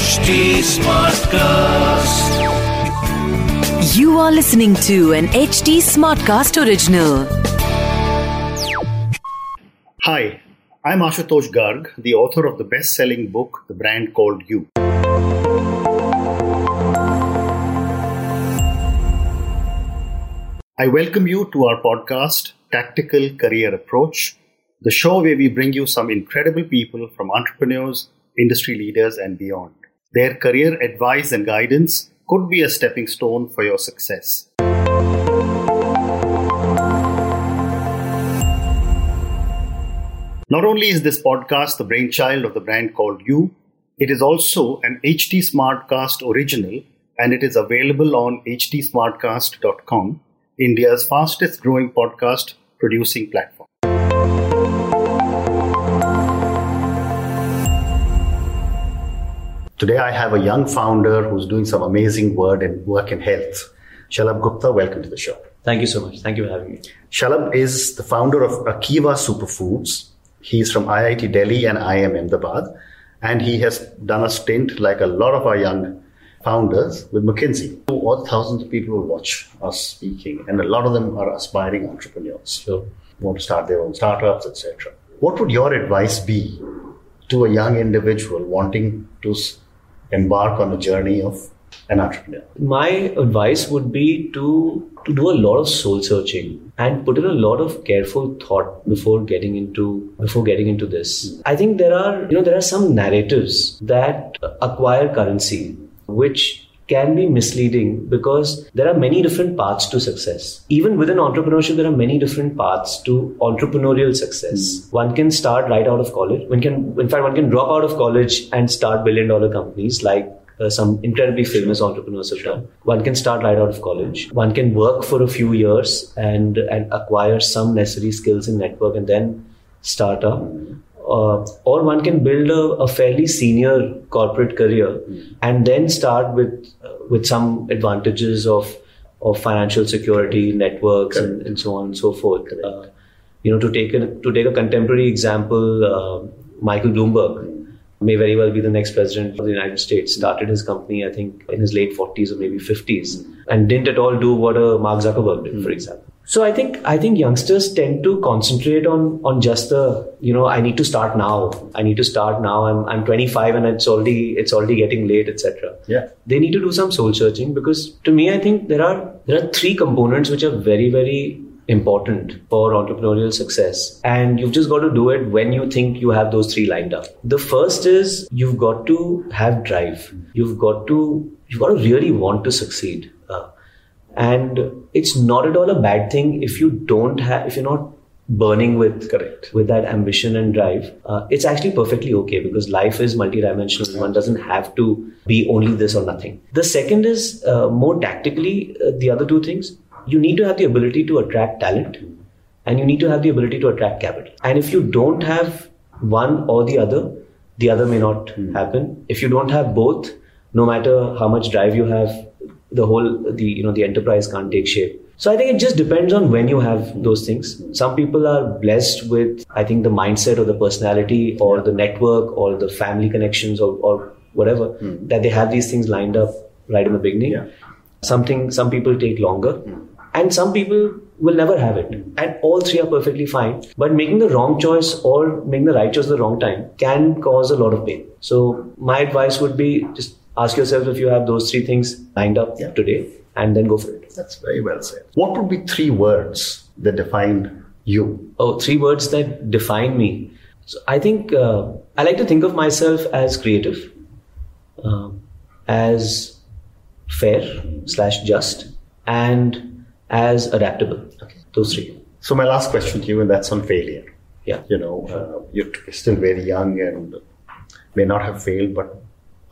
HT Smartcast. You are listening to an HT Smartcast original. Hi, I'm Ashutosh Garg, the author of the best selling book, The Brand Called You. I welcome you to our podcast, Tactical Career Approach, the show where we bring you some incredible people from entrepreneurs, industry leaders, and beyond. Their career advice and guidance could be a stepping stone for your success. Not only is this podcast the brainchild of the brand called You, it is also an HT Smartcast original and it is available on htsmartcast.com, India's fastest growing podcast producing platform. Today I have a young founder who's doing some amazing work in work in health. Shalabh Gupta, welcome to the show. Thank you so much. Thank you for having me. Shalabh is the founder of Akiva Superfoods. He's from IIT Delhi and IIM Ahmedabad, and he has done a stint like a lot of our young founders with McKinsey. All thousands of people will watch us speaking, and a lot of them are aspiring entrepreneurs. Sure. Want to start their own startups, etc. What would your advice be to a young individual wanting to embark on a journey of an entrepreneur? My advice would be to to do a lot of soul searching and put in a lot of careful thought before getting into before getting into this. I think there are you know there are some narratives that acquire currency which can be misleading because there are many different paths to success. Even within entrepreneurship, there are many different paths to entrepreneurial success. One can start right out of college. One can, in fact, one can drop out of college and start billion dollar companies like uh, some incredibly famous entrepreneurs have done. One can start right out of college. One can work for a few years and and acquire some necessary skills in network and then start up. Uh, or one can build a, a fairly senior corporate career and then start with uh, with some advantages of of financial security, networks, and, and so on and so forth. Uh, you know, to take a to take a contemporary example, uh, Michael Bloomberg may very well be the next president of the United States. Started his company, I think, in his late 40s or maybe 50s, and didn't at all do what a Mark Zuckerberg did, for example. So I think I think youngsters tend to concentrate on on just the you know I need to start now. I need to start now. I'm I'm 25 and it's already it's already getting late, etc. Yeah. They need to do some soul searching because to me I think there are there are three components which are very very important for entrepreneurial success and you've just got to do it when you think you have those three lined up the first is you've got to have drive you've got to you've got to really want to succeed and it's not at all a bad thing if you don't have if you're not burning with Correct. with that ambition and drive. Uh, it's actually perfectly okay because life is multidimensional. One doesn't have to be only this or nothing. The second is uh, more tactically uh, the other two things. You need to have the ability to attract talent and you need to have the ability to attract capital. And if you don't have one or the other the other may not happen. If you don't have both no matter how much drive you have the whole the you know the enterprise can't take shape. So i think it just depends on when you have those things. Some people are blessed with i think the mindset or the personality or the network or the family connections or, or whatever hmm. that they have these things lined up right in the beginning. Yeah. something some people take longer and some people will never have it. And all three are perfectly fine. But making the wrong choice or making the right choice at the wrong time can cause a lot of pain. So my advice would be just ask yourself if you have those three things lined up Yeah. today and then go for it That's very well said. What would be three words that define you? oh three words that define me so i think uh, i like to think of myself as creative um, as fair slash just and as adaptable Okay. those three So my last question to you, and that's on failure. yeah You know, uh, you're still very young and may not have failed, but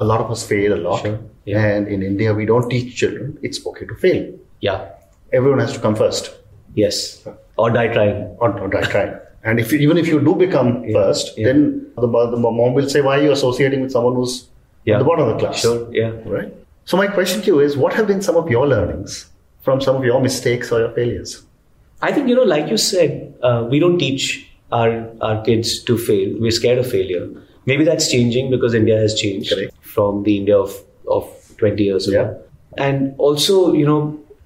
a lot of us fail a lot. Sure. Yeah. And in India, we don't teach children it's okay to fail. yeah Everyone has to come first yes or die trying or, or die trying. And if you, even if you do become first, yeah. then the, the mom will say, "Why are you associating with someone who's Yeah. at the bottom of the class?" sure yeah Right. So my question to you is, what have been some of your learnings from some of your mistakes or your failures? I think you know, like you said, uh, we don't teach our our kids to fail. We're scared of failure. Maybe that's changing because India has changed Correct. from the India of, of 20 years ago. Yeah. And also, you know,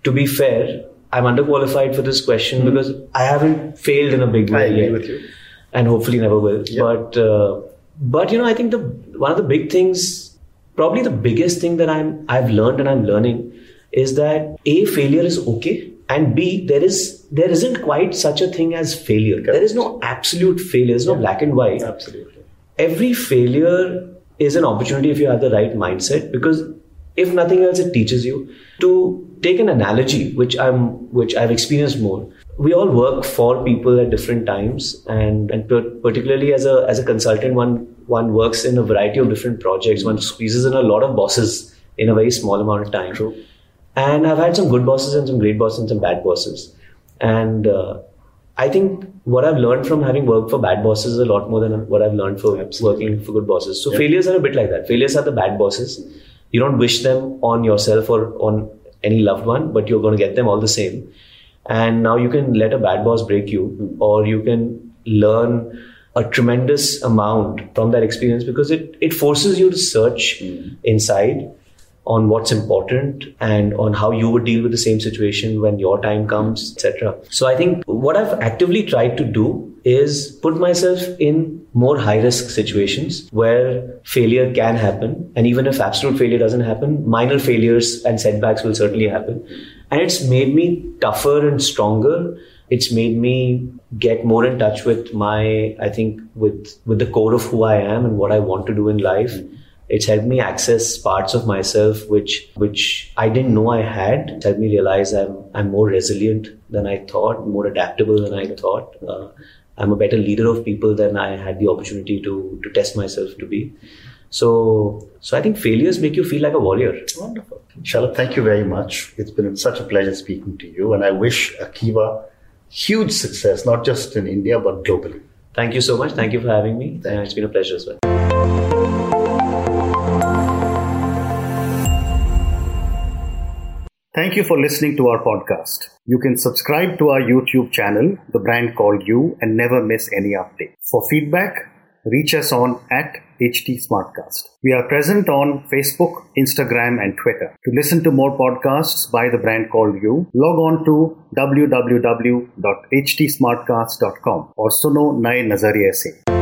to be fair, I'm underqualified for this question because I haven't failed in a big Hmm. I way agree yet, with you. and hopefully never will. Yeah. But uh, but you know, I think the one of the big things, probably the biggest thing that I'm I've learned and I'm learning is that a failure is okay, and b there is there isn't quite such a thing as failure. There is no absolute failure. There's no black and white Absolutely. Every failure is an opportunity if you have the right mindset because if nothing else it teaches you to take an analogy which i'm which i've experienced more we all work for people at different times and and per- particularly as a as a consultant one one works in a variety of different projects one squeezes in a lot of bosses in a very small amount of time True. and I've had some good bosses and some great bosses and some bad bosses. And uh, I think what I've learned from having worked for bad bosses is a lot more than what I've learned for working for good bosses. So failures are a bit like that. Failures are the bad bosses. You don't wish them on yourself or on any loved one, but you're going to get them all the same. And now you can let a bad boss break you, hmm. or you can learn a tremendous amount from that experience because it, it forces you to search hmm. inside on what's important and on how you would deal with the same situation when your time comes, etc. So I think what I've actively tried to do is put myself in more high risk situations where failure can happen. And even if absolute failure doesn't happen, minor failures and setbacks will certainly happen. And it's made me tougher and stronger. It's made me get more in touch with my, I think, with, with the core of who I am and what I want to do in life it's helped me access parts of myself which which I didn't know I had. It's helped me realize I'm I'm more resilient than I thought, more adaptable than I thought. Uh, I'm a better leader of people than I had the opportunity to to test myself to be. So so I think failures make you feel like a warrior. Wonderful. Shalabh, thank you very much. It's been such a pleasure speaking to you, and I wish Akiva huge success, not just in India, but globally. Thank you so much. Thank you for having me. And it's been a pleasure as well. Thank you for listening to our podcast. You can subscribe to our YouTube channel, The Brand Called You, and never miss any update. For feedback, reach us on at HT Smartcast. We are present on Facebook, Instagram, and Twitter. To listen to more podcasts by The Brand Called You, log on to www.htsmartcast.com or suno naye nazariye se.